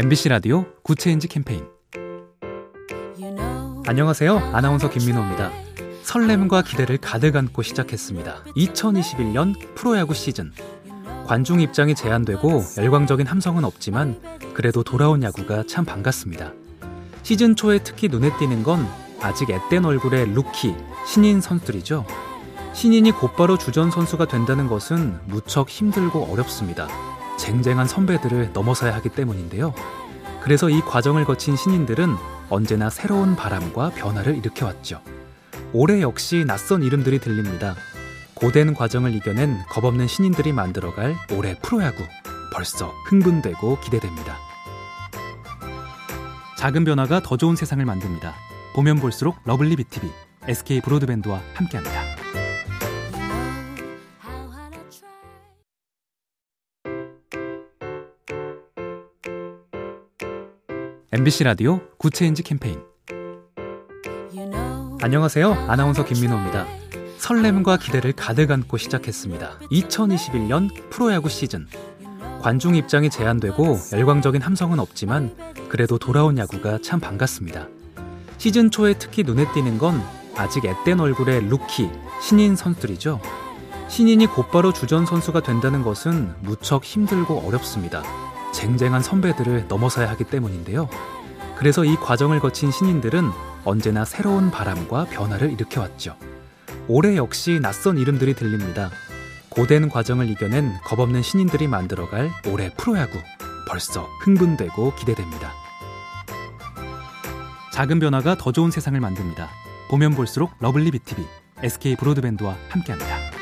MBC 라디오 Good Change 캠페인 안녕하세요. 아나운서 김민호입니다. 설렘과 기대를 가득 안고 시작했습니다. 2021년 프로야구 시즌. 관중 입장이 제한되고 열광적인 함성은 없지만 그래도 돌아온 야구가 참 반갑습니다. 시즌 초에 특히 눈에 띄는 건 아직 앳된 얼굴의 루키, 신인 선수들이죠. 신인이 곧바로 주전 선수가 된다는 것은 무척 힘들고 어렵습니다. 쟁쟁한 선배들을 넘어서야 하기 때문인데요. 그래서 이 과정을 거친 신인들은 언제나 새로운 바람과 변화를 일으켜왔죠. 올해 역시 낯선 이름들이 들립니다. 고된 과정을 이겨낸 겁없는 신인들이 만들어갈 올해 프로야구. 벌써 흥분되고 기대됩니다. 작은 변화가 더 좋은 세상을 만듭니다. 보면 볼수록 lovely B tv SK 브로드밴드와 함께합니다. MBC 라디오 Good Change 캠페인 안녕하세요. 아나운서 김민호입니다. 설렘과 기대를 가득 안고 시작했습니다. 2021년 프로야구 시즌. 관중 입장이 제한되고 열광적인 함성은 없지만 그래도 돌아온 야구가 참 반갑습니다. 시즌 초에 특히 눈에 띄는 건 아직 앳된 얼굴의 루키, 신인 선수들이죠. 신인이 곧바로 주전 선수가 된다는 것은 무척 힘들고 어렵습니다. 쟁쟁한 선배들을 넘어서야 하기 때문인데요. 그래서 이 과정을 거친 신인들은 언제나 새로운 바람과 변화를 일으켜왔죠. 올해 역시 낯선 이름들이 들립니다. 고된 과정을 이겨낸 겁없는 신인들이 만들어갈 올해 프로야구. 벌써 흥분되고 기대됩니다. 작은 변화가 더 좋은 세상을 만듭니다. 보면 볼수록 lovely B tv SK 브로드밴드와 함께합니다.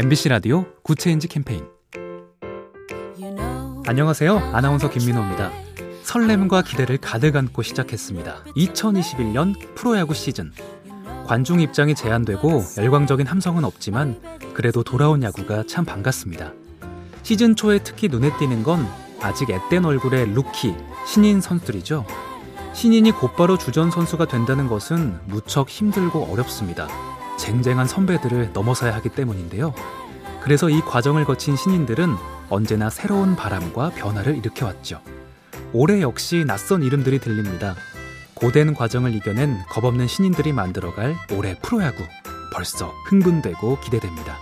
MBC 라디오 Good Change 캠페인 안녕하세요. 아나운서 김민호입니다. 설렘과 기대를 가득 안고 시작했습니다. 2021년 프로야구 시즌. 관중 입장이 제한되고 열광적인 함성은 없지만 그래도 돌아온 야구가 참 반갑습니다. 시즌 초에 특히 눈에 띄는 건 아직 앳된 얼굴의 루키, 신인 선수들이죠. 신인이 곧바로 주전 선수가 된다는 것은 무척 힘들고 어렵습니다. 쟁쟁한 선배들을 넘어서야 하기 때문인데요. 그래서 이 과정을 거친 신인들은 언제나 새로운 바람과 변화를 일으켜왔죠. 올해 역시 낯선 이름들이 들립니다. 고된 과정을 이겨낸 겁없는 신인들이 만들어갈 올해 프로야구. 벌써 흥분되고 기대됩니다.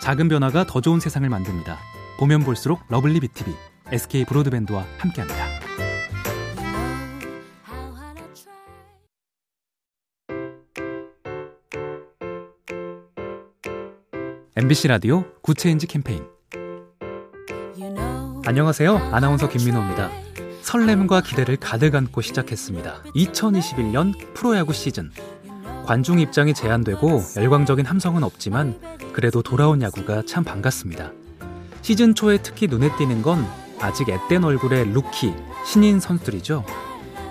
작은 변화가 더 좋은 세상을 만듭니다. 보면 볼수록 lovely B tv SK 브로드밴드와 함께합니다. MBC 라디오 Good Change 캠페인 안녕하세요. 아나운서 김민호입니다. 설렘과 기대를 가득 안고 시작했습니다. 2021년 프로야구 시즌. 관중 입장이 제한되고 열광적인 함성은 없지만 그래도 돌아온 야구가 참 반갑습니다. 시즌 초에 특히 눈에 띄는 건 아직 앳된 얼굴의 루키, 신인 선수들이죠.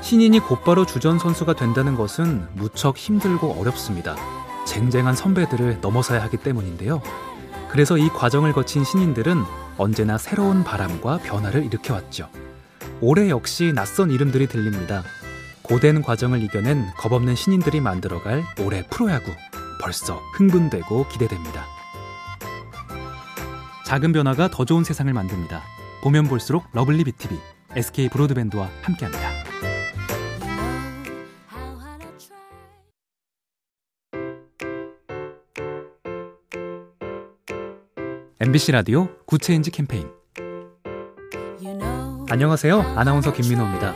신인이 곧바로 주전 선수가 된다는 것은 무척 힘들고 어렵습니다. 쟁쟁한 선배들을 넘어서야 하기 때문인데요. 그래서 이 과정을 거친 신인들은 언제나 새로운 바람과 변화를 일으켜왔죠. 올해 역시 낯선 이름들이 들립니다. 고된 과정을 이겨낸 겁없는 신인들이 만들어갈 올해 프로야구. 벌써 흥분되고 기대됩니다. 작은 변화가 더 좋은 세상을 만듭니다. 보면 볼수록 lovely B tv SK 브로드밴드와 함께합니다. MBC 라디오 Good Change 캠페인 안녕하세요. 아나운서 김민호입니다.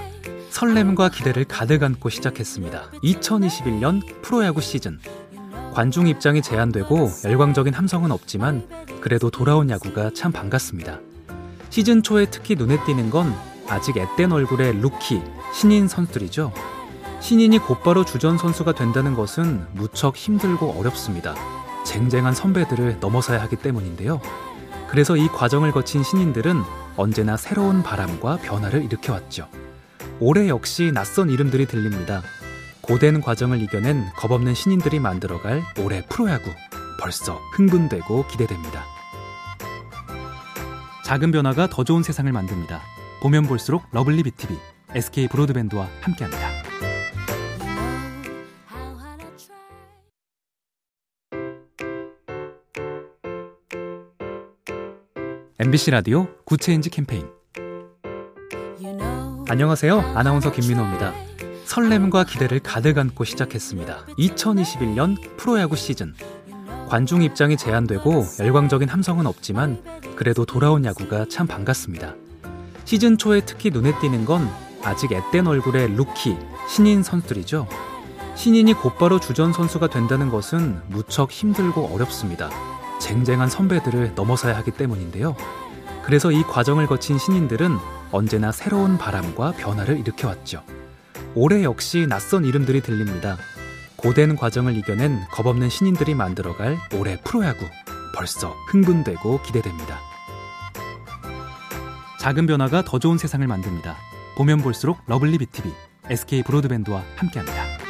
설렘과 기대를 가득 안고 시작했습니다. 2021년 프로야구 시즌. 관중 입장이 제한되고 열광적인 함성은 없지만 그래도 돌아온 야구가 참 반갑습니다. 시즌 초에 특히 눈에 띄는 건 아직 앳된 얼굴의 루키, 신인 선수들이죠. 신인이 곧바로 주전 선수가 된다는 것은 무척 힘들고 어렵습니다. 쟁쟁한 선배들을 넘어서야 하기 때문인데요. 그래서 이 과정을 거친 신인들은 언제나 새로운 바람과 변화를 일으켜왔죠. 올해 역시 낯선 이름들이 들립니다. 고된 과정을 이겨낸 겁없는 신인들이 만들어갈 올해 프로야구. 벌써 흥분되고 기대됩니다. 작은 변화가 더 좋은 세상을 만듭니다. 보면 볼수록 lovely B tv SK 브로드밴드와 함께합니다. MBC 라디오 Good Change 캠페인 안녕하세요. 아나운서 김민호입니다. 설렘과 기대를 가득 안고 시작했습니다. 2021년 프로야구 시즌. 관중 입장이 제한되고 열광적인 함성은 없지만 그래도 돌아온 야구가 참 반갑습니다. 시즌 초에 특히 눈에 띄는 건 아직 앳된 얼굴의 루키, 신인 선수들이죠. 신인이 곧바로 주전 선수가 된다는 것은 무척 힘들고 어렵습니다. 쟁쟁한 선배들을 넘어서야 하기 때문인데요. 그래서 이 과정을 거친 신인들은 언제나 새로운 바람과 변화를 일으켜왔죠. 올해 역시 낯선 이름들이 들립니다. 고된 과정을 이겨낸 겁없는 신인들이 만들어갈 올해 프로야구. 벌써 흥분되고 기대됩니다. 작은 변화가 더 좋은 세상을 만듭니다. 보면 볼수록 lovely B tv SK 브로드밴드와 함께합니다.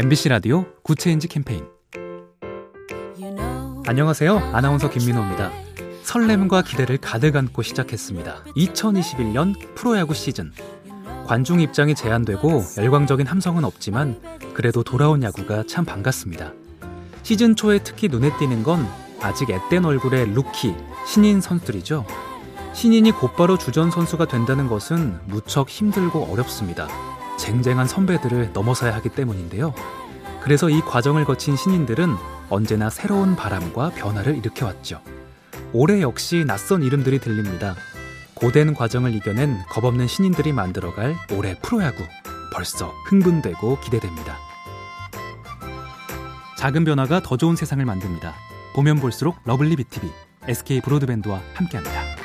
MBC 라디오 Good Change 캠페인 안녕하세요. 아나운서 김민호입니다. 설렘과 기대를 가득 안고 시작했습니다. 2021년 프로야구 시즌. 관중 입장이 제한되고 열광적인 함성은 없지만 그래도 돌아온 야구가 참 반갑습니다. 시즌 초에 특히 눈에 띄는 건 아직 앳된 얼굴의 루키, 신인 선수들이죠. 신인이 곧바로 주전 선수가 된다는 것은 무척 힘들고 어렵습니다. 쟁쟁한 선배들을 넘어서야 하기 때문인데요. 그래서 이 과정을 거친 신인들은 언제나 새로운 바람과 변화를 일으켜왔죠. 올해 역시 낯선 이름들이 들립니다. 고된 과정을 이겨낸 겁없는 신인들이 만들어갈 올해 프로야구. 벌써 흥분되고 기대됩니다. 작은 변화가 더 좋은 세상을 만듭니다. 보면 볼수록 lovely B tv SK 브로드밴드와 함께합니다.